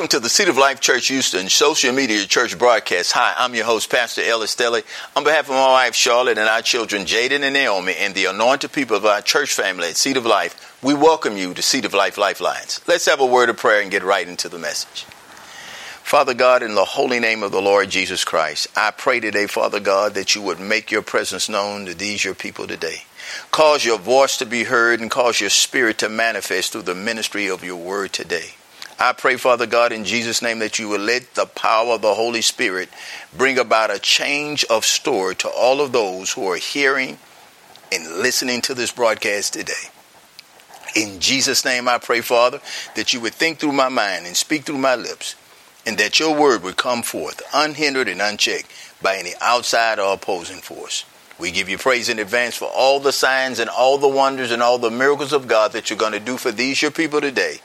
Welcome to the Seed of Life Church Houston social media church broadcast. Hi, I'm your host, Pastor Ellis Stelly. On behalf of my wife, Charlotte, and our children, Jaden and Naomi, and the anointed people of our church family at Seed of Life, we welcome you to Seed of Life Lifelines. Let's have a word of prayer and get right into the message. Father God, in the holy name of the Lord Jesus Christ, I pray today, Father God, that you would make your presence known to these your people today. Cause your voice to be heard and cause your spirit to manifest through the ministry of your word today. I pray, Father God, in Jesus' name, that you will let the power of the Holy Spirit bring about a change of story to all of those who are hearing and listening to this broadcast today. In Jesus' name, I pray, Father, that you would think through my mind and speak through my lips, and that your word would come forth unhindered and unchecked by any outside or opposing force. We give you praise in advance for all the signs and all the wonders and all the miracles of God that you're going to do for these, your people, today.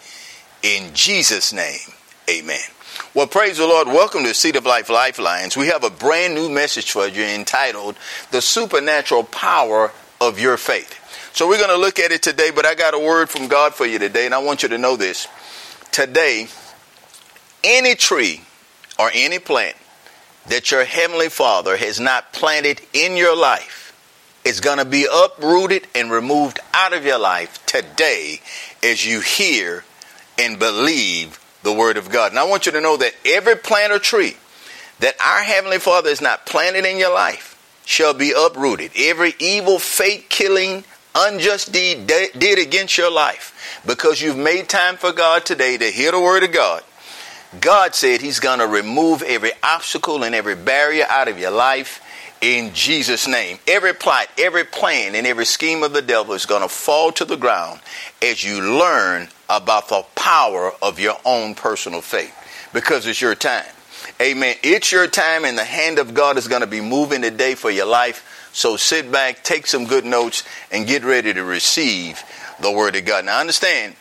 In Jesus' name, amen. Well, praise the Lord. Welcome to Seed of Life Lifelines. We have a brand new message for you entitled The Supernatural Power of Your Faith. So we're going to look at it today, but I got a word from God for you today, and I want you to know this. Today, any tree or any plant that your Heavenly Father has not planted in your life is going to be uprooted and removed out of your life today as you hear and believe the word of God. And I want you to know that every plant or tree that our Heavenly Father is not planted in your life shall be uprooted. Every evil, fate killing, unjust deed did against your life because you've made time for God today to hear the word of God. God said He's going to remove every obstacle and every barrier out of your life in Jesus' name. Every plot, every plan, and every scheme of the devil is going to fall to the ground as you learn about the power of your own personal faith because it's your time. Amen. It's your time, and the hand of God is going to be moving today for your life. So sit back, take some good notes, and get ready to receive the Word of God. Now, understand,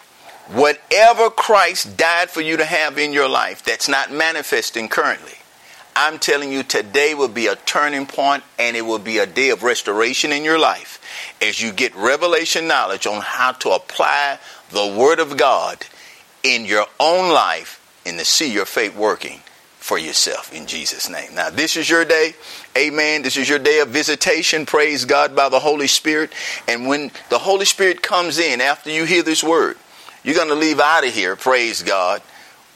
whatever Christ died for you to have in your life that's not manifesting currently, I'm telling you, today will be a turning point and it will be a day of restoration in your life as you get revelation knowledge on how to apply the Word of God in your own life and to see your faith working for yourself in Jesus' name. Now, this is your day. Amen. This is your day of visitation. Praise God by the Holy Spirit. And when the Holy Spirit comes in after you hear this word, you're going to leave out of here, praise God,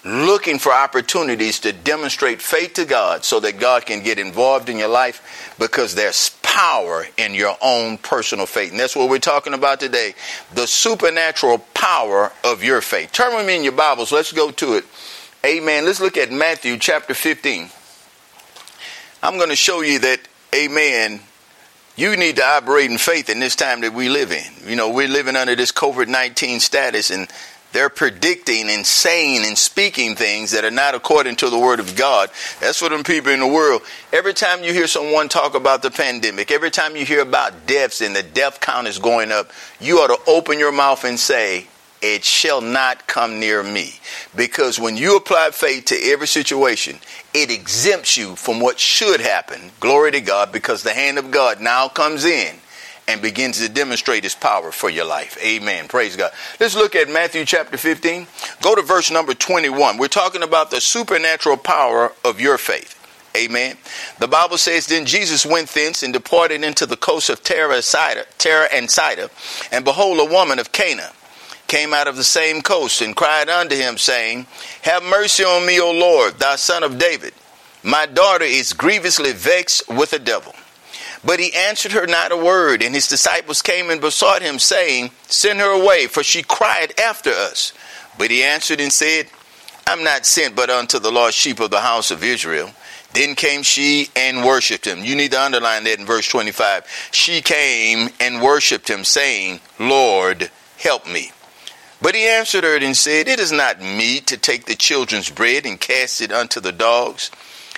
looking for opportunities to demonstrate faith to God so that God can get involved in your life because there's power in your own personal faith. And that's what we're talking about today the supernatural power of your faith. Turn with me in your Bibles. Let's go to it. Amen. Let's look at Matthew chapter 15. I'm going to show you that, amen, you need to operate in faith in this time that we live in. You know, we're living under this COVID 19 status, and they're predicting and saying and speaking things that are not according to the word of God. That's for them people in the world. Every time you hear someone talk about the pandemic, every time you hear about deaths and the death count is going up, you ought to open your mouth and say, it shall not come near me. Because when you apply faith to every situation, it exempts you from what should happen. Glory to God, because the hand of God now comes in and begins to demonstrate his power for your life. Amen. Praise God. Let's look at Matthew chapter 15. Go to verse number 21. We're talking about the supernatural power of your faith. Amen. The Bible says, Then Jesus went thence and departed into the coast of Tyre and Sidon. And behold, a woman of Canaan came out of the same coast and cried unto him, saying, Have mercy on me, O Lord, thou son of David. My daughter is grievously vexed with a devil. But he answered her not a word, and his disciples came and besought him, saying, Send her away, for she cried after us. But he answered and said, I'm not sent but unto the lost sheep of the house of Israel. Then came she and worshipped him. You need to underline that in verse 25. She came and worshipped him, saying, Lord, help me. But he answered her and said, It is not meet to take the children's bread and cast it unto the dogs.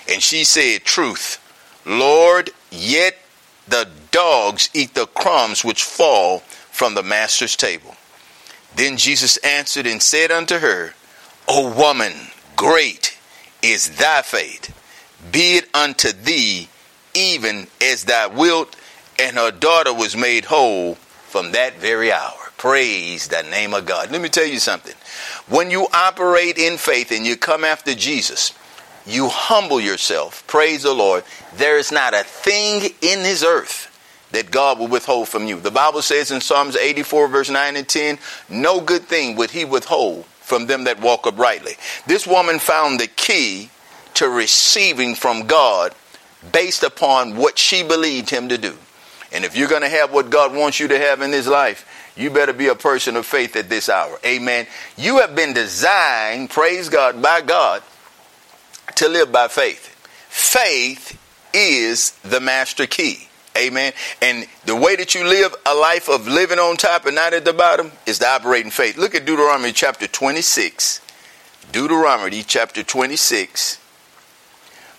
And she said, Truth, Lord, yet the dogs eat the crumbs which fall from the master's table. Then Jesus answered and said unto her, O woman, great is thy faith. Be it unto thee even as thou wilt. And her daughter was made whole from that very hour. Praise the name of God. Let me tell you something. When you operate in faith and you come after Jesus, you humble yourself. Praise the Lord. There is not a thing in this earth that God will withhold from you. The Bible says in Psalms 84, verse 9 and 10, no good thing would he withhold from them that walk uprightly. This woman found the key to receiving from God based upon what she believed him to do. And if you're going to have what God wants you to have in this life, you better be a person of faith at this hour. Amen. You have been designed, praise God, by God to live by faith. Faith is the master key. Amen. And the way that you live a life of living on top and not at the bottom is the operating faith. Look at Deuteronomy chapter 26. Deuteronomy chapter 26,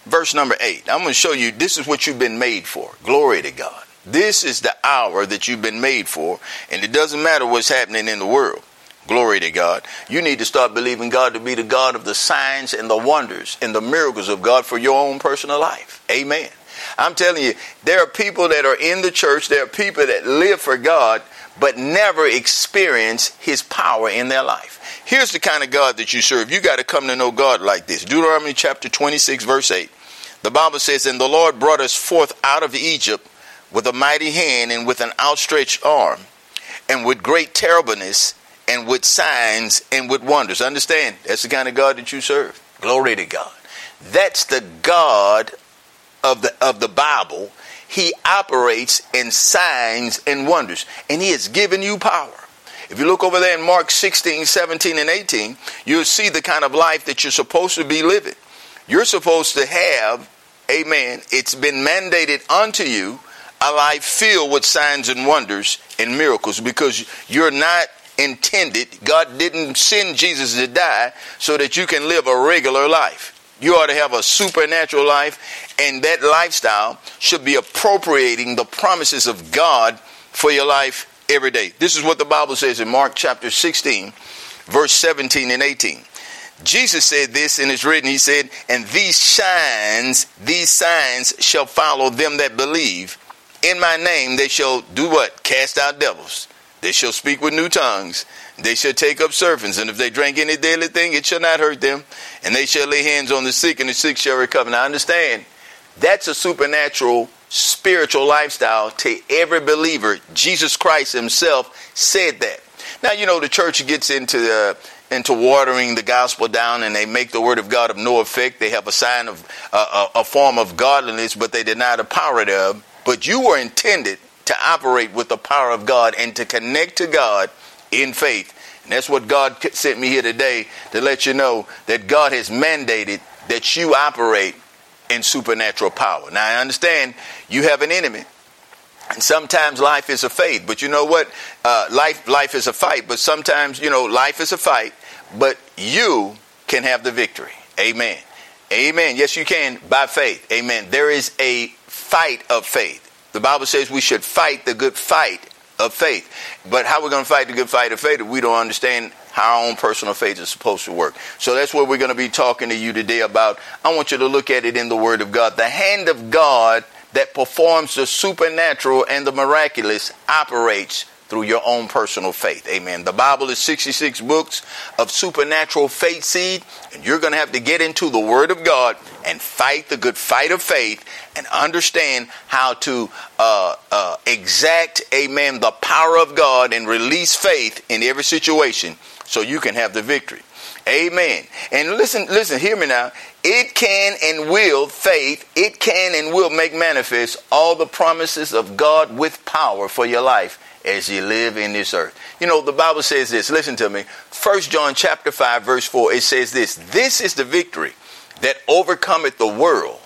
verse number 8. I'm going to show you this is what you've been made for. Glory to God. This is the hour that you've been made for, and it doesn't matter what's happening in the world. Glory to God. You need to start believing God to be the God of the signs and the wonders and the miracles of God for your own personal life. Amen. I'm telling you, there are people that are in the church, there are people that live for God, but never experience His power in their life. Here's the kind of God that you serve. You got to come to know God like this. Deuteronomy chapter 26, verse 8. The Bible says, And the Lord brought us forth out of Egypt with a mighty hand and with an outstretched arm, and with great terribleness, and with signs and with wonders. Understand, that's the kind of God that you serve. Glory to God. That's the God of the of the Bible, he operates in signs and wonders, and he has given you power. If you look over there in Mark 16, 17, and 18, you'll see the kind of life that you're supposed to be living. You're supposed to have, amen, it's been mandated unto you a life filled with signs and wonders and miracles because you're not intended, God didn't send Jesus to die so that you can live a regular life. You ought to have a supernatural life, and that lifestyle should be appropriating the promises of God for your life every day. This is what the Bible says in Mark chapter 16, verse 17 and 18. Jesus said this, and it's written, He said, And these signs, these signs shall follow them that believe. In my name they shall do what? Cast out devils. They shall speak with new tongues. They shall take up serpents, and if they drink any deadly thing, it shall not hurt them. And they shall lay hands on the sick, and the sick shall recover. Now, understand, that's a supernatural, spiritual lifestyle to every believer. Jesus Christ Himself said that. Now, you know, the church gets into the into watering the gospel down and they make the word of God of no effect. They have a sign of uh, a, a form of godliness, but they deny the power thereof. But you were intended to operate with the power of God and to connect to God in faith. And that's what God sent me here today to let you know that God has mandated that you operate in supernatural power. Now, I understand you have an enemy. And sometimes life is a faith, but you know what? Uh, life, life is a fight, but sometimes, you know, life is a fight, but you can have the victory. Amen. Amen. Yes, you can by faith. Amen. There is a fight of faith. The Bible says we should fight the good fight of faith. But how are we going to fight the good fight of faith if we don't understand how our own personal faith is supposed to work? So that's what we're going to be talking to you today about. I want you to look at it in the Word of God. The hand of God that performs the supernatural and the miraculous operates through your own personal faith. Amen. The Bible is 66 books of supernatural faith seed, and you're going to have to get into the Word of God and fight the good fight of faith and understand how to uh, uh, exact, amen, the power of God and release faith in every situation so you can have the victory. Amen. And listen, listen, hear me now. It can and will, faith, it can and will make manifest all the promises of God with power for your life as you live in this earth. You know, the Bible says this, listen to me. First John chapter 5, verse 4, it says this This is the victory that overcometh the world,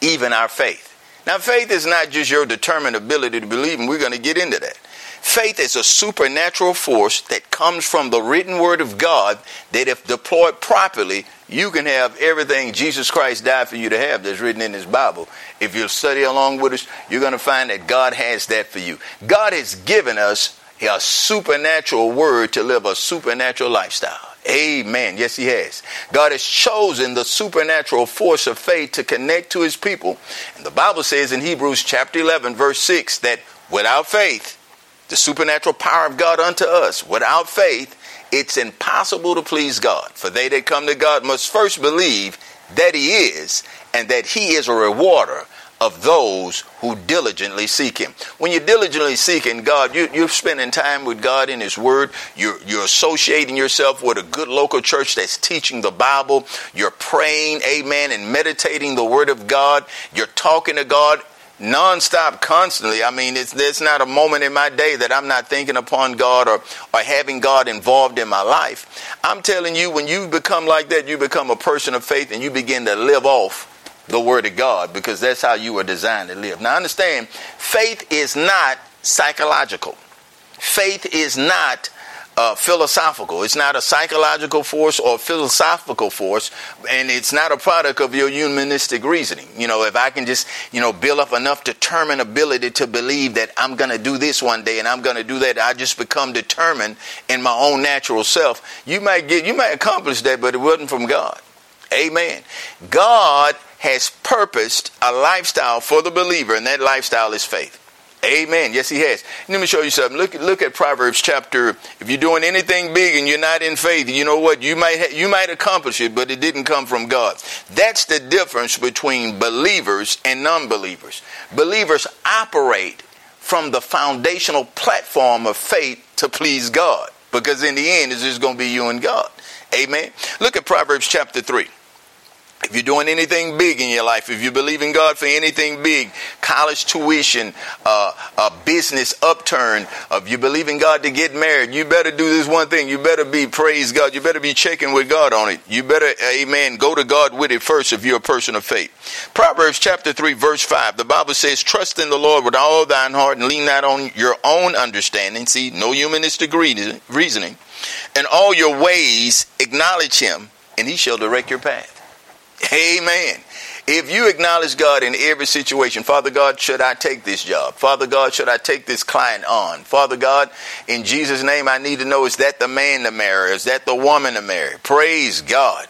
even our faith. Now, faith is not just your determined ability to believe, and we're going to get into that. Faith is a supernatural force that comes from the written word of God that, if deployed properly, you can have everything Jesus Christ died for you to have that's written in His Bible. If you'll study along with us, you're going to find that God has that for you. God has given us a supernatural word to live a supernatural lifestyle. Amen. Yes, He has. God has chosen the supernatural force of faith to connect to His people. And the Bible says in Hebrews chapter 11, verse 6, that without faith, the supernatural power of God unto us. Without faith, it's impossible to please God. For they that come to God must first believe that He is, and that He is a rewarder of those who diligently seek Him. When you're diligently seeking God, you, are spending time with God in His Word. You're, you're associating yourself with a good local church that's teaching the Bible. You're praying, amen, and meditating the Word of God. You're talking to God nonstop, constantly. I mean, it's, there's not a moment in my day that I'm not thinking upon God or, or having God involved in my life. I'm telling you, when you become like that, you become a person of faith and you begin to live off the Word of God because that's how you were designed to live. Now, understand, faith is not psychological, faith is not uh, philosophical. It's not a psychological force or philosophical force, and it's not a product of your humanistic reasoning. You know, if I can just, you know, build up enough determined ability to believe that I'm going to do this one day and I'm going to do that, I just become determined in my own natural self. You might get, you might accomplish that, but it wasn't from God. Amen. God has purposed a lifestyle for the believer, and that lifestyle is faith. Amen. Yes, he has. Let me show you something. Look, look at Proverbs chapter. If you're doing anything big and you're not in faith, you know what? You might ha- you might accomplish it, but it didn't come from God. That's the difference between believers and non-believers. Believers operate from the foundational platform of faith to please God, because in the end, it's just going to be you and God. Amen. Look at Proverbs chapter three. If you're doing anything big in your life, if you believe in God for anything big, college tuition, uh, a business upturn, uh, if you believe in God to get married, you better do this one thing. You better be, praise God, you better be checking with God on it. You better, amen, go to God with it first if you're a person of faith. Proverbs chapter 3, verse 5, the Bible says, Trust in the Lord with all thine heart and lean not on your own understanding. See, no humanistic reasoning. In all your ways, acknowledge him, and he shall direct your path. Amen. If you acknowledge God in every situation, Father God, should I take this job? Father God, should I take this client on? Father God, in Jesus' name, I need to know is that the man to marry? Is that the woman to marry? Praise God.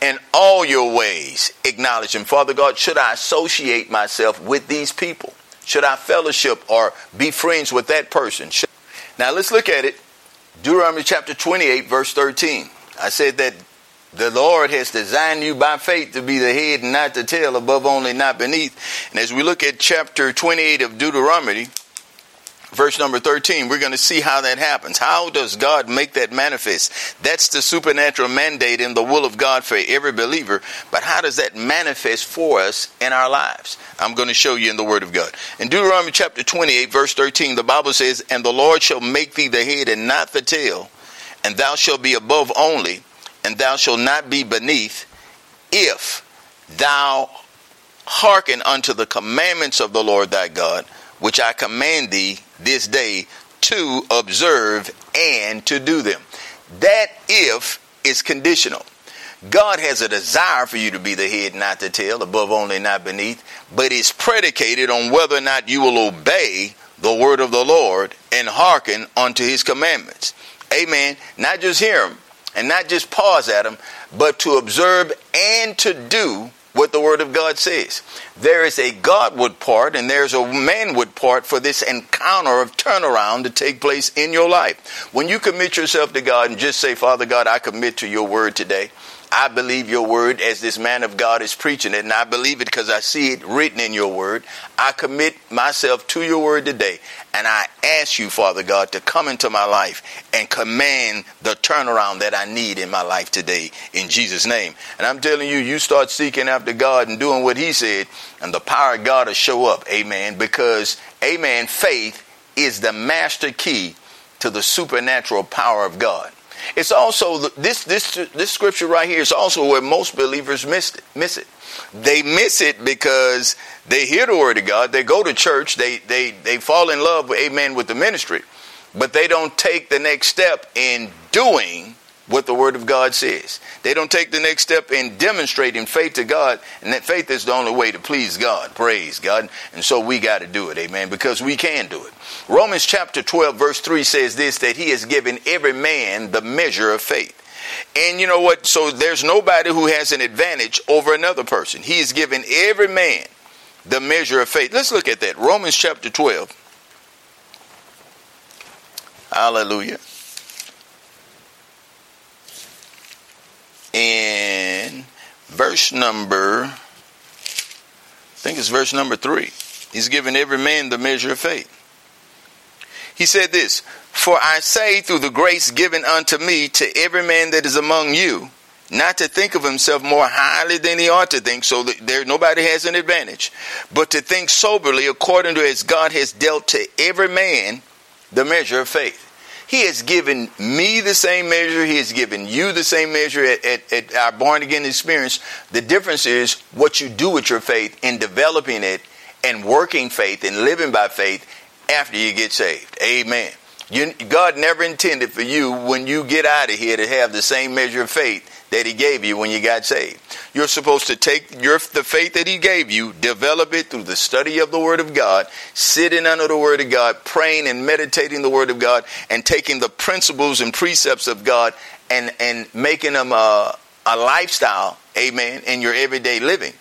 In all your ways, acknowledge Him. Father God, should I associate myself with these people? Should I fellowship or be friends with that person? Now let's look at it. Deuteronomy chapter 28, verse 13. I said that the Lord has designed you by faith to be the head and not the tail, above only, not beneath. And as we look at chapter 28 of Deuteronomy, verse number 13, we're going to see how that happens. How does God make that manifest? That's the supernatural mandate and the will of God for every believer. But how does that manifest for us in our lives? I'm going to show you in the Word of God. In Deuteronomy chapter 28, verse 13, the Bible says, And the Lord shall make thee the head and not the tail, and thou shalt be above only and thou shalt not be beneath, if thou hearken unto the commandments of the Lord thy God, which I command thee this day to observe and to do them. That if is conditional. God has a desire for you to be the head, not the tail, above only, not beneath, but it's predicated on whether or not you will obey the word of the Lord and hearken unto his commandments. Amen. Not just hear them, and not just pause at them, but to observe and to do what the Word of God says. There is a Godward part and there's a manward part for this encounter of turnaround to take place in your life. When you commit yourself to God and just say, Father God, I commit to your Word today. I believe your word as this man of God is preaching it, and I believe it because I see it written in your word. I commit myself to your word today, and I ask you, Father God, to come into my life and command the turnaround that I need in my life today in Jesus' name. And I'm telling you, you start seeking after God and doing what He said, and the power of God will show up. Amen. Because, amen, faith is the master key to the supernatural power of God. It's also this this this scripture right here is also where most believers miss it, miss it. They miss it because they hear the word of God, they go to church, they they they fall in love, with amen, with the ministry, but they don't take the next step in doing what the Word of God says. They don't take the next step in demonstrating faith to God, and that faith is the only way to please God. Praise God. And so we got to do it, amen, because we can do it. Romans chapter 12, verse 3 says this that He has given every man the measure of faith. And you know what? So there's nobody who has an advantage over another person. He has given every man the measure of faith. Let's look at that. Romans chapter 12 Hallelujah. In verse number, I think it's verse number three, he's given every man the measure of faith. He said this For I say, through the grace given unto me, to every man that is among you, not to think of himself more highly than he ought to think, so that there nobody has an advantage, but to think soberly according to as God has dealt to every man the measure of faith. He has given me the same measure. He has given you the same measure at, at, at, our born again experience. The difference is what you do with your faith in developing it and working faith and living by faith after you get saved. Amen. You, God never intended for you when you get out of here to have the same measure of faith that he gave you when you got saved. You're supposed to take your the faith that he gave you, develop it through the study of the word of God, sitting under the word of God, praying and meditating the word of God and taking the principles and precepts of God and and making them a, uh, a lifestyle, amen, in your everyday living.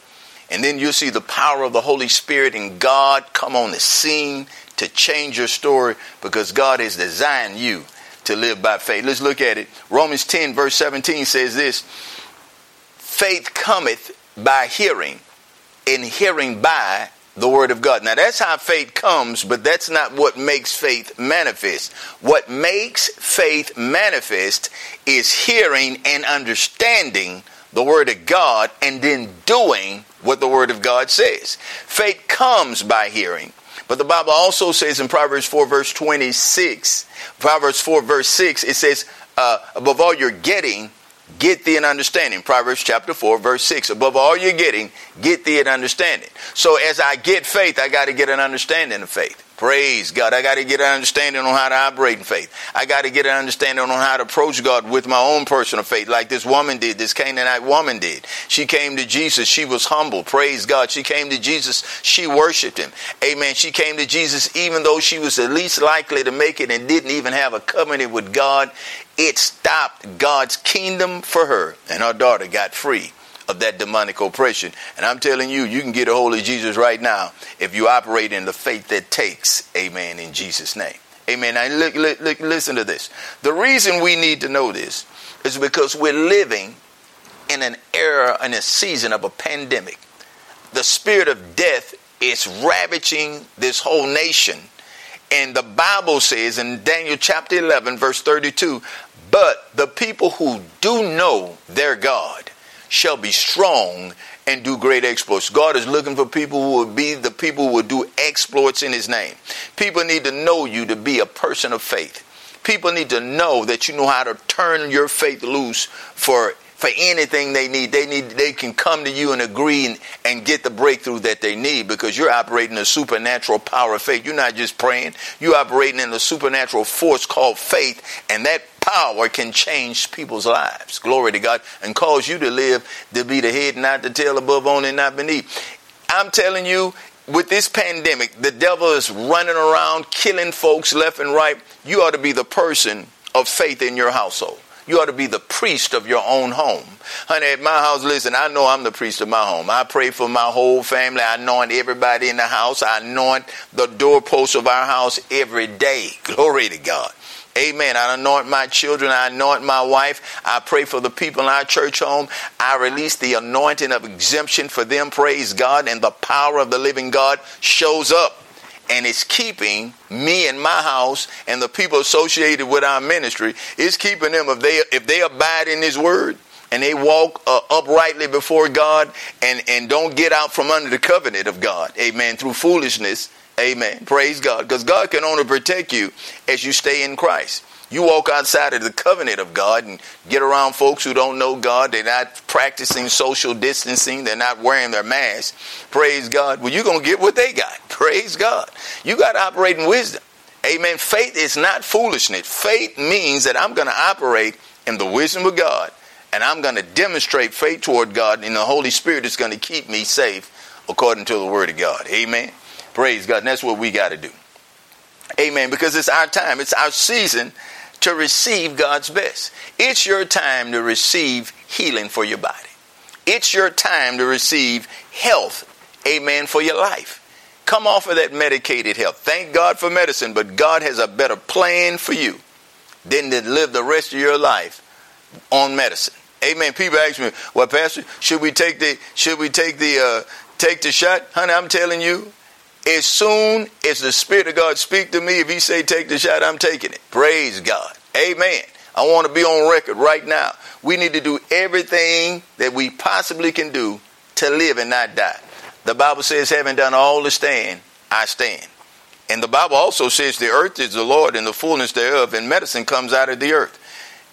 And then you'll see the power of the Holy Spirit and God come on the scene to change your story because God has designed you to live by faith. Let's look at it. Romans 10, verse 17 says this Faith cometh by hearing, and hearing by the word of God. Now that's how faith comes, but that's not what makes faith manifest. What makes faith manifest is hearing and understanding the word of God and then doing what the word of God says. Faith comes by hearing. But the Bible also says in Proverbs 4, verse 26, Proverbs 4, verse 6, it says, uh, above all you're getting, get thee an understanding. Proverbs chapter 4, verse 6. Above all you're getting, get thee an understanding. So as I get faith, I got to get an understanding of faith. Praise God. I got to get an understanding on how to operate in faith. I got to get an understanding on how to approach God with my own personal faith, like this woman did, this Canaanite woman did. She came to Jesus. She was humble. Praise God. She came to Jesus. She worshiped him. Amen. She came to Jesus even though she was the least likely to make it and didn't even have a covenant with God. It stopped God's kingdom for her, and her daughter got free of that demonic oppression. And I'm telling you, you can get a hold of Jesus right now if you operate in the faith that takes. Amen. In Jesus' name. Amen. Now, look, look, look, listen to this. The reason we need to know this is because we're living in an era, in a season of a pandemic. The spirit of death is ravaging this whole nation. And the Bible says in Daniel chapter 11, verse 32, but the people who do know their God shall be strong and do great exploits. God is looking for people who will be the people who will do exploits in his name. People need to know you to be a person of faith. People need to know that you know how to turn your faith loose for for anything they need. They need they can come to you and agree and, and get the breakthrough that they need because you're operating a supernatural power of faith. You're not just praying, you're operating in a supernatural force called faith, and that power can change people's lives. Glory to God. And cause you to live to be the head, not the tail, above only, and not beneath. I'm telling you, with this pandemic, the devil is running around killing folks left and right. You ought to be the person of faith in your household. You ought to be the priest of your own home. Honey, at my house, listen, I know I'm the priest of my home. I pray for my whole family. I anoint everybody in the house. I anoint the doorposts of our house every day. Glory to God. Amen. I anoint my children. I anoint my wife. I pray for the people in our church home. I release the anointing of exemption for them. Praise God. And the power of the living God shows up and it's keeping me and my house and the people associated with our ministry. It's keeping them if they if they abide in His word and they walk uh, uprightly before God and and don't get out from under the covenant of God. Amen. Through foolishness Amen. Praise God. Because God can only protect you as you stay in Christ. You walk outside of the covenant of God and get around folks who don't know God. They're not practicing social distancing. They're not wearing their mask. Praise God. Well, you're going to get what they got. Praise God. You got to operate in wisdom. Amen. Faith is not foolishness. Faith means that I'm going to operate in the wisdom of God and I'm going to demonstrate faith toward God, and the Holy Spirit is going to keep me safe according to the Word of God. Amen. Praise God. And that's what we got to do. Amen. Because it's our time, it's our season to receive God's best. It's your time to receive healing for your body. It's your time to receive health, amen, for your life. Come off of that medicated health. Thank God for medicine, but God has a better plan for you than to live the rest of your life on medicine. Amen. People ask me, "Well, Pastor, should we take the should we take the uh, take the shot?" Honey, I'm telling you, as soon as the Spirit of God speak to me, if He say take the shot, I'm taking it. Praise God. Amen. I want to be on record right now. We need to do everything that we possibly can do to live and not die. The Bible says, having done all to stand, I stand. And the Bible also says the earth is the Lord and the fullness thereof, and medicine comes out of the earth.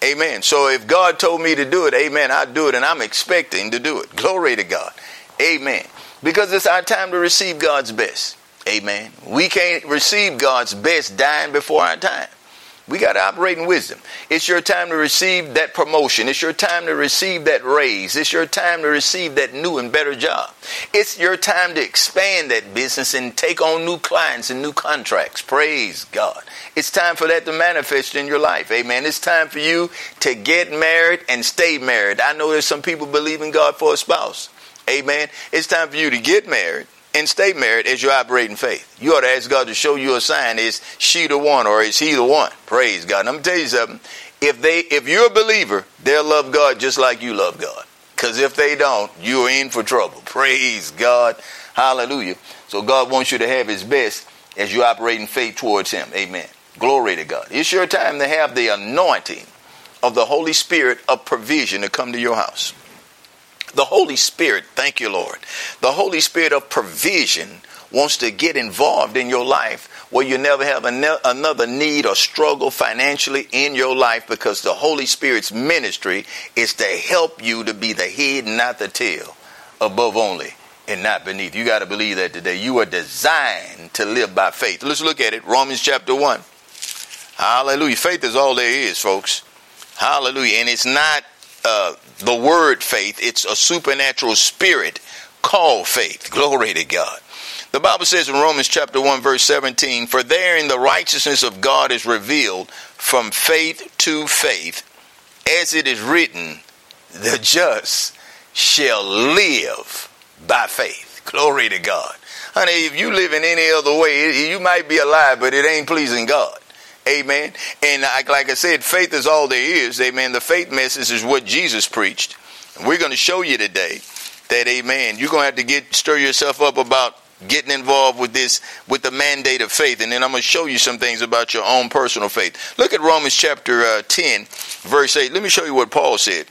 Amen. So if God told me to do it, amen, I do it, and I'm expecting to do it. Glory to God. Amen. Because it's our time to receive God's best. Amen. We can't receive God's best dying before our time. We got to operate in wisdom. It's your time to receive that promotion. It's your time to receive that raise. It's your time to receive that new and better job. It's your time to expand that business and take on new clients and new contracts. Praise God. It's time for that to manifest in your life. Amen. It's time for you to get married and stay married. I know there's some people believe in God for a spouse. Amen. It's time for you to get married and stay married as you operate in faith. You ought to ask God to show you a sign. Is she the one or is he the one? Praise God. And I'm tell you something. If they if you're a believer, they'll love God just like you love God. Because if they don't, you're in for trouble. Praise God. Hallelujah. So God wants you to have his best as you operate in faith towards him. Amen. Glory to God. It's your time to have the anointing of the Holy Spirit of provision to come to your house. The Holy Spirit, thank you, Lord. The Holy Spirit of provision wants to get involved in your life where you never have another need or struggle financially in your life because the Holy Spirit's ministry is to help you to be the head not the tail, above only and not beneath. You got to believe that today. You are designed to live by faith. Let's look at it. Romans chapter 1. Hallelujah. Faith is all there is, folks. Hallelujah. And it's not uh, the word faith, it's a supernatural spirit called faith. Glory to God. The Bible says in Romans chapter 1 verse 17, for therein the righteousness of God is revealed from faith to faith, as it is written, the just shall live by faith. Glory to God. Honey, if you live in any other way, you might be alive, but it ain't pleasing God. Amen. And like, like I said, faith is all there is. Amen. The faith message is what Jesus preached. And we're going to show you today that, amen, you're going to have to get stir yourself up about getting involved with this, with the mandate of faith. And then I'm going to show you some things about your own personal faith. Look at Romans chapter uh, 10, verse 8. Let me show you what Paul said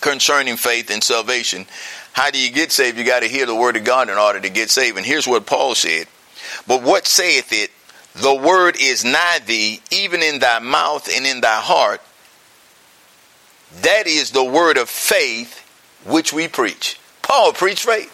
concerning faith and salvation. How do you get saved? You got to hear the word of God in order to get saved. And here's what Paul said. But what saith it? The word is nigh thee, even in thy mouth and in thy heart. That is the word of faith which we preach. Paul preached faith.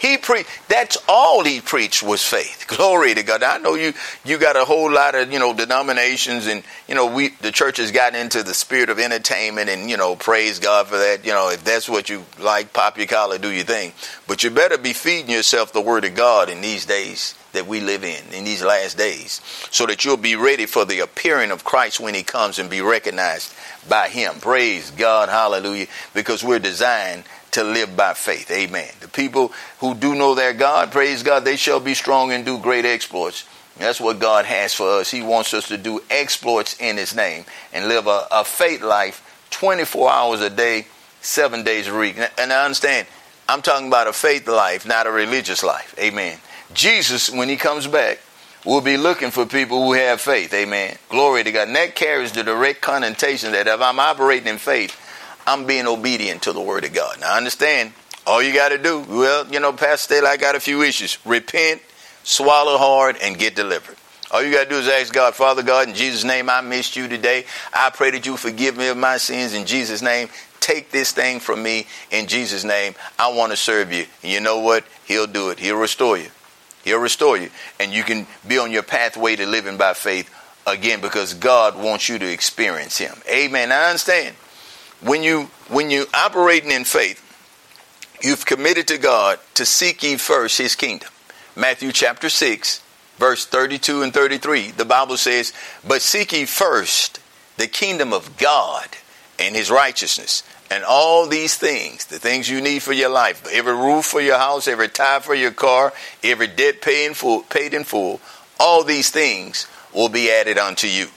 He preached. That's all he preached was faith. Glory to God. I know you. You got a whole lot of you know denominations, and you know we the church has gotten into the spirit of entertainment, and you know praise God for that. You know if that's what you like, pop your collar, do your thing. But you better be feeding yourself the word of God in these days that we live in in these last days so that you'll be ready for the appearing of Christ when he comes and be recognized by him. Praise God. Hallelujah. Because we're designed to live by faith. Amen. The people who do know their God, praise God, they shall be strong and do great exploits. That's what God has for us. He wants us to do exploits in His name and live a, a faith life 24 hours a day, seven days a week. And I understand, I'm talking about a faith life, not a religious life. Amen. Jesus, when He comes back, will be looking for people who have faith. Amen. Glory to God. And that carries the direct connotation that if I'm operating in faith, I'm being obedient to the word of God. Now, I understand. All you got to do, well, you know, Pastor I got a few issues. Repent, swallow hard, and get delivered. All you got to do is ask God, Father God, in Jesus' name, I missed you today. I pray that you forgive me of my sins in Jesus' name. Take this thing from me in Jesus' name. I want to serve you. And you know what? He'll do it. He'll restore you. He'll restore you. And you can be on your pathway to living by faith again because God wants you to experience Him. Amen. I understand when you when you operating in faith, you've committed to God to seek ye first his kingdom. Matthew chapter 6, verse 32 and 33. The Bible says, "But seek ye first the kingdom of God and his righteousness. And all these things, the things you need for your life, every roof for your house, every tire for your car, every debt paid in full, paid in full, all these things will be added unto you.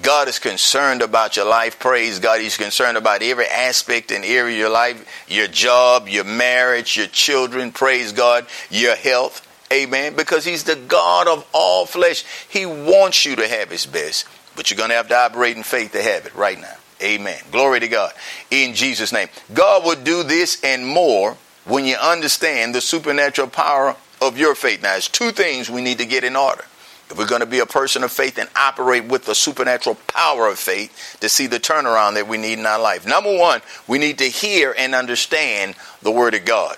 God is concerned about your life. Praise God. He's concerned about every aspect and area of your life, your job, your marriage, your children. Praise God. Your health. Amen. Because He's the God of all flesh. He wants you to have His best, but you're going to have to operate in faith to have it right now. Amen. Glory to God. In Jesus' name. God will do this and more when you understand the supernatural power of your faith. Now, there's two things we need to get in order. If we're going to be a person of faith and operate with the supernatural power of faith to see the turnaround that we need in our life. Number one, we need to hear and understand the Word of God.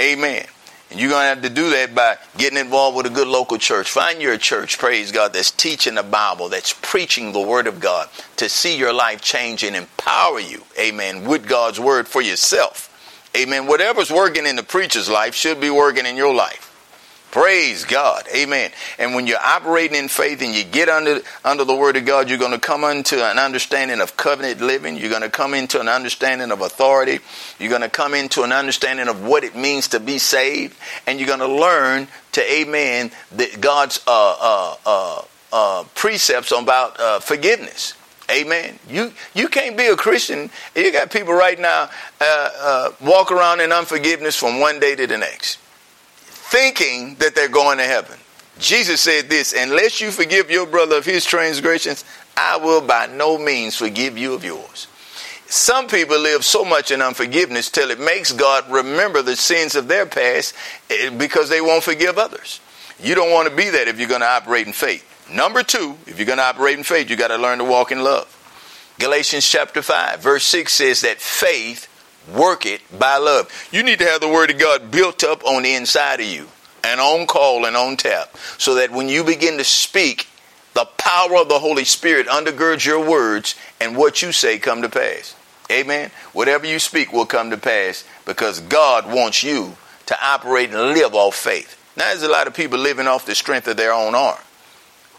Amen. And you're going to have to do that by getting involved with a good local church. Find your church, praise God, that's teaching the Bible, that's preaching the Word of God to see your life change and empower you, amen, with God's Word for yourself. Amen. Whatever's working in the preacher's life should be working in your life. Praise God. Amen. And when you're operating in faith and you get under under the word of God, you're going to come into an understanding of covenant living. You're going to come into an understanding of authority. You're going to come into an understanding of what it means to be saved. And you're going to learn to, amen, that God's uh, uh, uh, uh precepts about uh, forgiveness. Amen. You you can't be a Christian. You got people right now uh, walk around in unforgiveness from one day to the next thinking that they're going to heaven. Jesus said this Unless you forgive your brother of his transgressions, I will by no means forgive you of yours. Some people live so much in unforgiveness till it makes God remember the sins of their past eh, because they won't forgive others. You don't want to be that if you're going to operate in faith. Number two, if you're going to operate in faith, you got to learn to walk in love. Galatians chapter 5, verse 6 says that faith work it by love. You need to have the Word of God built up on the inside of you and on call and on tap so that when you begin to speak, the power of the Holy Spirit undergirds your words and what you say come to pass. Amen. Whatever you speak will come to pass because God wants you to operate and live off faith. Now, there's a lot of people living off the strength of their own arm.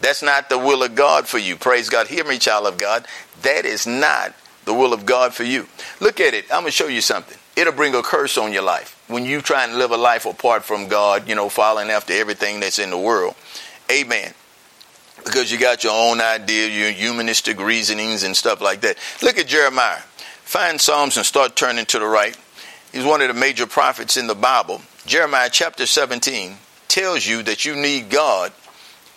That's not the will of God for you. Praise God. Hear me, child of God. That is not the will of God for you. Look at it. I'm going to show you something. It'll bring a curse on your life. When you try and live a life apart from God, you know, following after everything that's in the world. Amen. Because you got your own idea, your humanistic reasonings and stuff like that. Look at Jeremiah. Find Psalms and start turning to the right. He's one of the major prophets in the Bible. Jeremiah chapter 17 tells you that you need God.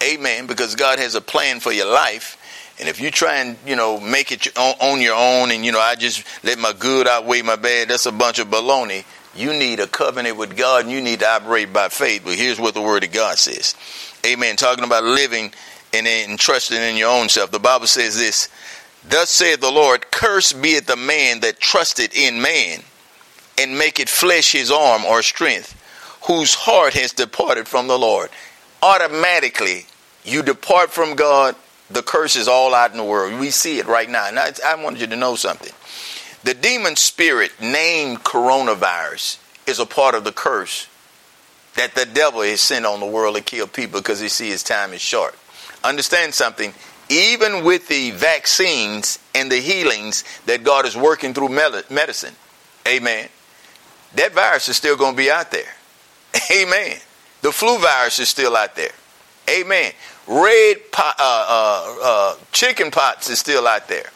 Amen. Because God has a plan for your life and if you try and, you know, make it on your own and, you know, I just let my good outweigh my bad, that's a bunch of baloney. You need a covenant with God and you need to operate by faith. But here's what the Word of God says. Amen. Talking about living and, trusting in your own self. The Bible says this Thus saith the Lord, Cursed be it the man that trusted in man and make it flesh his arm or strength, whose heart has departed from the Lord. Automatically, you depart from God the curse is all out in the world. We see it right now. And I, I wanted you to know something. The demon spirit named coronavirus is a part of the curse that the devil has sent on the world to kill people because he see his time is short. Understand something. Even with the vaccines and the healings that God is working through medicine, amen, that virus is still going to be out there. Amen. The flu virus is still out there. Amen. Red pot, uh, uh, uh, chicken pox is still out there.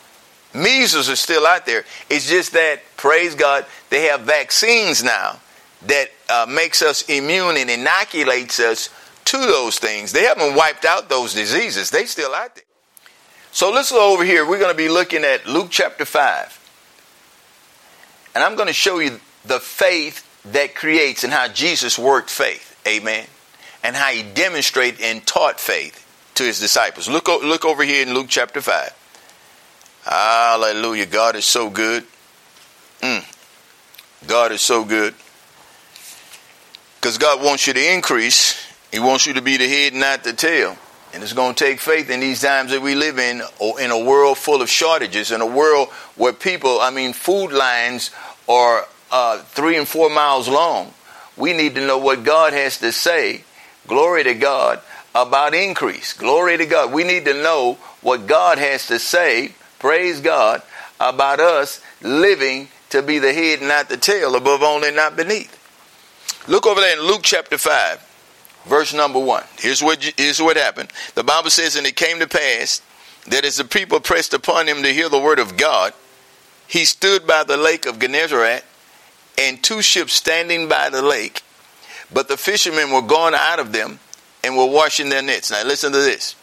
Measles are still out there. It's just that, praise God, they have vaccines now that uh, makes us immune and inoculates us to those things. They haven't wiped out those diseases. They still out there. So let's go over here. We're going to be looking at Luke chapter 5. And I'm going to show you the faith that creates and how Jesus worked faith. Amen and how he demonstrated and taught faith to his disciples. Look, look over here in Luke chapter 5. Hallelujah. God is so good. Mm. God is so good. Because God wants you to increase. He wants you to be the head, not the tail. And it's going to take faith in these times that we live in, or in a world full of shortages, in a world where people, I mean, food lines are uh, three and four miles long. We need to know what God has to say glory to God, about increase. Glory to God. We need to know what God has to say, praise God, about us living to be the head, not the tail, above only, not beneath. Look over there in Luke chapter 5, verse number 1. Here's what, here's what happened. The Bible says, And it came to pass that as the people pressed upon him to hear the word of God, he stood by the lake of Gennesaret, and two ships standing by the lake. But the fishermen were gone out of them and were washing their nets. Now listen to this.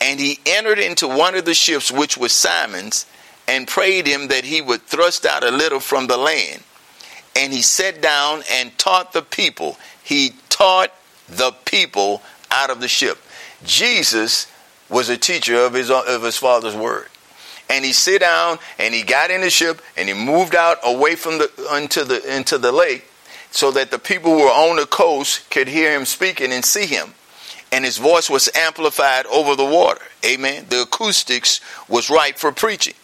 And he entered into one of the ships, which was Simon's, and prayed him that he would thrust out a little from the land. And he sat down and taught the people. He taught the people out of the ship. Jesus was a teacher of his, of his father's word. And he sat down and he got in the ship and he moved out away from the into the into the lake so that the people who were on the coast could hear him speaking and see him and his voice was amplified over the water. Amen. The acoustics was right for preaching.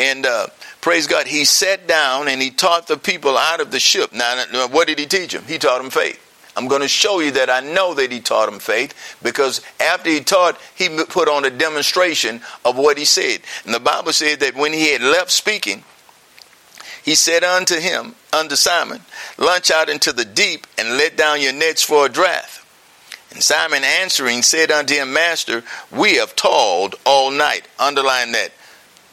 And uh, praise God, he sat down and he taught the people out of the ship. Now, what did he teach them? He taught them faith. I'm going to show you that I know that he taught them faith because after he taught, he put on a demonstration of what he said. And the Bible said that when he had left speaking, he said unto him, unto Simon, Launch out into the deep and let down your nets for a draught. And Simon answering said unto him, Master, we have toiled all night. Underline that.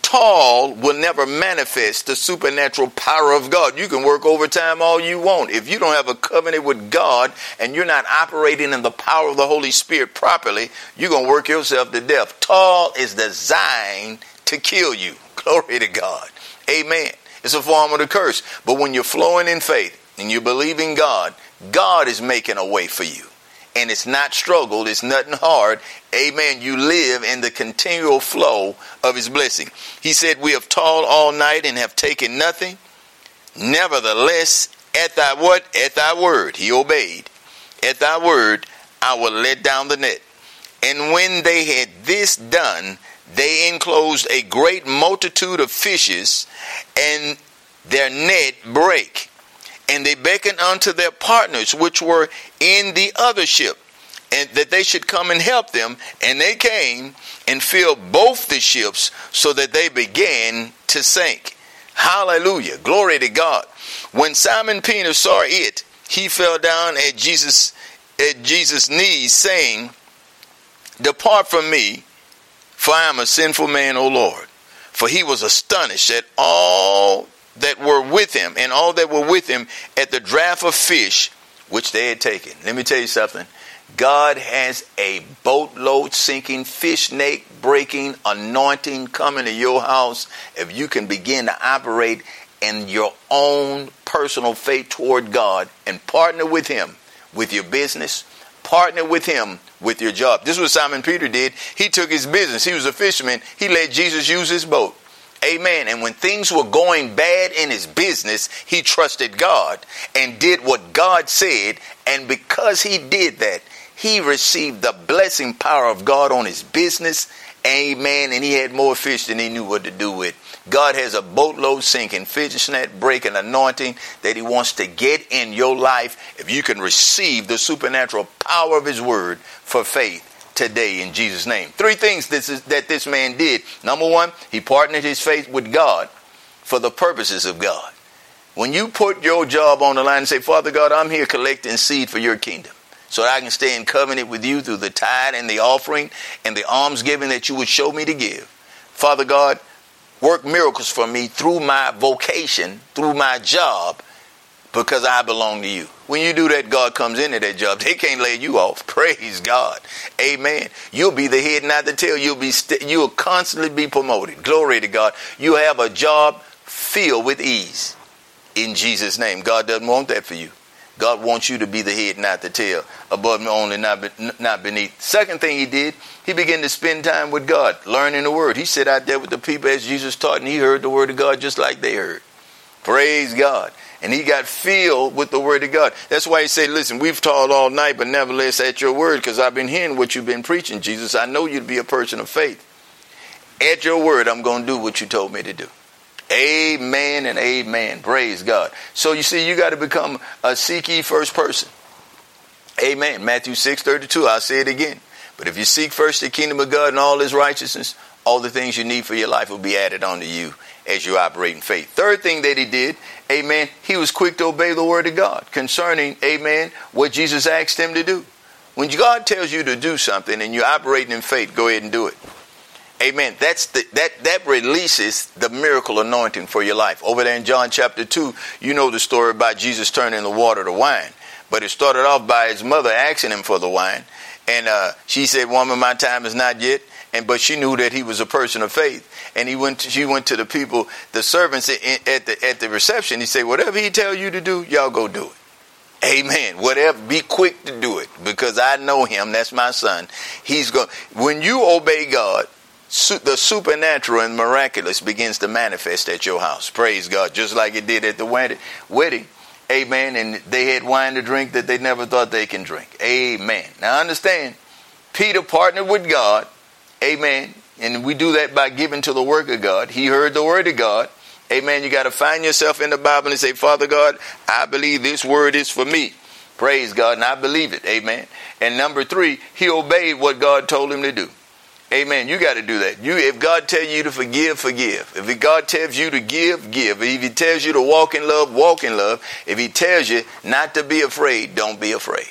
Toil will never manifest the supernatural power of God. You can work overtime all you want. If you don't have a covenant with God and you're not operating in the power of the Holy Spirit properly, you're going to work yourself to death. Toil is designed to kill you. Glory to God. Amen. It's a form of the curse. But when you're flowing in faith and you believe in God, God is making a way for you and it's not struggle, it's nothing hard. Amen. You live in the continual flow of his blessing. He said, We have toiled all night and have taken nothing. Nevertheless, at thy what? At thy word, he obeyed. At thy word, I will let down the net. And when they had this done, they enclosed a great multitude of fishes, and their net brake. And they beckoned unto their partners which were in the other ship, and that they should come and help them. And they came and filled both the ships so that they began to sink. Hallelujah. Glory to God. When Simon Peter saw it, he fell down at Jesus at Jesus' knees, saying, Depart from me, for I am a sinful man, O Lord. For he was astonished at all that were with him and all that were with him at the draught of fish which they had taken. Let me tell you something. God has a boatload sinking, fish net breaking anointing coming to your house if you can begin to operate in your own personal faith toward God and partner with Him with your business, partner with Him with your job. This is what Simon Peter did. He took his business, he was a fisherman, he let Jesus use his boat. Amen. And when things were going bad in his business, he trusted God and did what God said. And because he did that, he received the blessing power of God on his business. Amen. And he had more fish than he knew what to do with. God has a boatload sinking, fish net breaking anointing that he wants to get in your life if you can receive the supernatural power of his word for faith today in Jesus' name. Three things this is, that this man did. Number one, he partnered his faith with God for the purposes of God. When you put your job on the line and say, Father God, I'm here collecting seed for your kingdom so that I can stay in covenant with you through the tithe and the offering and the almsgiving that you would show me to give. Father God, work miracles for me through my vocation, through my job, because I belong to you. When you do that, God comes into that job. They can't lay you off. Praise God. Amen. You'll be the head, not the tail. You'll be st- you'll constantly be promoted. Glory to God. You have a job filled with ease. In Jesus' name. God doesn't want that for you. God wants you to be the head, not the tail, above me only, not, be, not beneath. Second thing he did, he began to spend time with God, learning the word. He sat out there with the people as Jesus taught, and he heard the word of God just like they heard. Praise God and he got filled with the word of God. That's why he said, Listen, we've taught all night, but nevertheless at your word, because I've been hearing what you've been preaching, Jesus. I know you to be a person of faith. At your word, I'm going to do what you told me to do. Amen and amen. Praise God. So you see, you got to become a seek ye first person. Amen. Matthew 6 32. I'll say it again. But if you seek first the kingdom of God and all his righteousness, all the things you need for your life will be added onto you as you operate in faith. Third thing that he did, amen, he was quick to obey the word of God concerning, amen, what Jesus asked him to do. When God tells you to do something and you're operating in faith, go ahead and do it. Amen. That's the, that that releases the miracle anointing for your life. Over there in John chapter 2, you know the story about Jesus turning the water to wine. But it started off by his mother asking him for the wine. And uh, she said, Woman, my time is not yet. And but she knew that he was a person of faith. And he went to, she went to the people, the servants at the at the reception. He said, Whatever he tell you to do, y'all go do it. Amen. Whatever, be quick to do it because I know him. That's my son. He's going. When you obey God, the supernatural and miraculous begins to manifest at your house. Praise God, just like it did at the wedding. Amen. And they had wine to drink that they never thought they can drink. Amen. Now understand, Peter partnered with God. Amen. And we do that by giving to the work of God. He heard the word of God. Amen. You got to find yourself in the Bible and say, Father God, I believe this word is for me. Praise God. And I believe it. Amen. And number three, he obeyed what God told him to do. Amen. You got to do that. You, if God tells you to forgive, forgive. If God tells you to give, give. If He tells you to walk in love, walk in love. If He tells you not to be afraid, don't be afraid.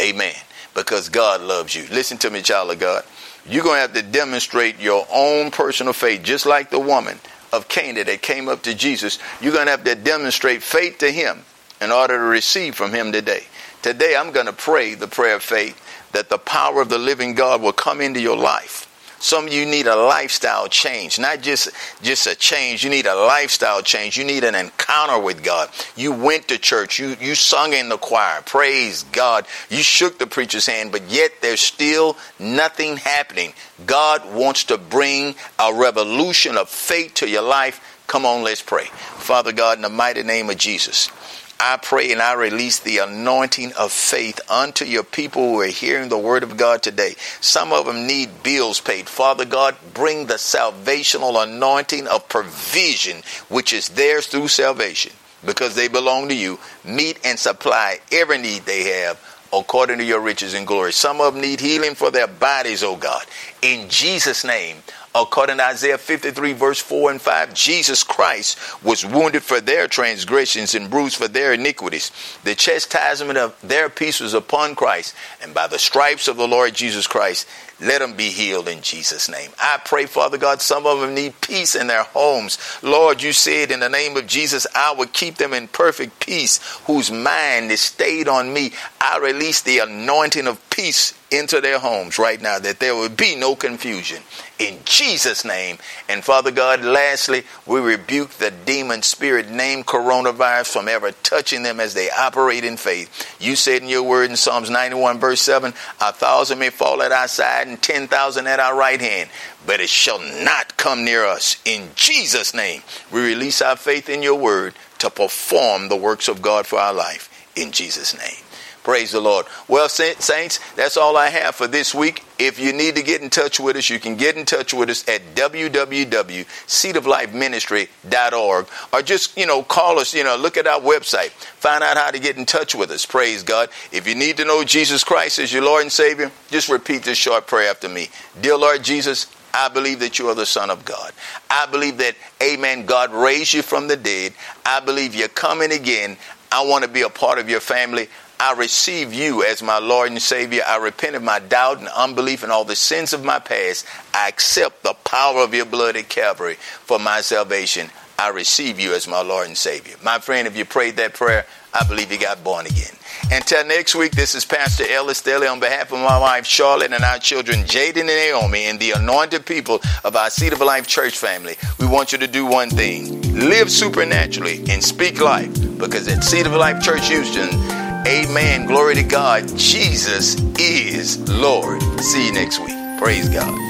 Amen. Because God loves you. Listen to me, child of God. You're going to have to demonstrate your own personal faith, just like the woman of Cana that came up to Jesus. You're going to have to demonstrate faith to Him in order to receive from Him today. Today, I'm going to pray the prayer of faith that the power of the living God will come into your life some of you need a lifestyle change, not just just a change. You need a lifestyle change. You need an encounter with God. You went to church. You you sung in the choir. Praise God. You shook the preacher's hand, but yet there's still nothing happening. God wants to bring a revolution of faith to your life. Come on, let's pray. Father God, in the mighty name of Jesus. I pray and I release the anointing of faith unto your people who are hearing the word of God today. Some of them need bills paid. Father God, bring the salvational anointing of provision, which is theirs through salvation, because they belong to you. Meet and supply every need they have according to your riches and glory. Some of them need healing for their bodies, oh God. In Jesus' name, according to Isaiah 53, verse 4 and 5, Jesus Christ was wounded for their transgressions and bruised for their iniquities. The chastisement of their peace was upon Christ, and by the stripes of the Lord Jesus Christ, let them be healed in Jesus' name. I pray, Father God, some of them need peace in their homes. Lord, you said in the name of Jesus, I will keep them in perfect peace, whose mind is stayed on me. I release the anointing of peace into their homes right now, that there would be no confusion. In Jesus' name. And Father God, lastly, we rebuke the demon spirit named coronavirus from ever touching them as they operate in faith. You said in your word in Psalms 91, verse 7, a thousand may fall at our side and 10,000 at our right hand, but it shall not come near us. In Jesus' name, we release our faith in your word to perform the works of God for our life. In Jesus' name. Praise the Lord. Well, saints, that's all I have for this week. If you need to get in touch with us, you can get in touch with us at www.seedoflifeministry.org or just, you know, call us, you know, look at our website. Find out how to get in touch with us. Praise God. If you need to know Jesus Christ as your Lord and Savior, just repeat this short prayer after me. Dear Lord Jesus, I believe that you are the Son of God. I believe that, amen, God raised you from the dead. I believe you're coming again. I want to be a part of your family. I receive you as my Lord and Savior. I repent of my doubt and unbelief and all the sins of my past. I accept the power of your blood at Calvary for my salvation. I receive you as my Lord and Savior. My friend, if you prayed that prayer, I believe you got born again. Until next week, this is Pastor Ellis Daly on behalf of my wife Charlotte and our children Jaden and Naomi and the anointed people of our Seed of Life church family. We want you to do one thing live supernaturally and speak life because at Seed of Life Church Houston, Amen. Glory to God. Jesus is Lord. See you next week. Praise God.